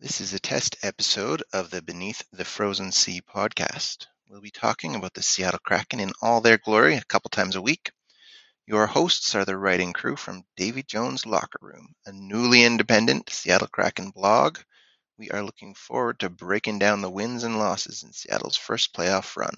This is a test episode of the Beneath the Frozen Sea podcast. We'll be talking about the Seattle Kraken in all their glory a couple times a week. Your hosts are the writing crew from Davy Jones Locker Room, a newly independent Seattle Kraken blog. We are looking forward to breaking down the wins and losses in Seattle's first playoff run.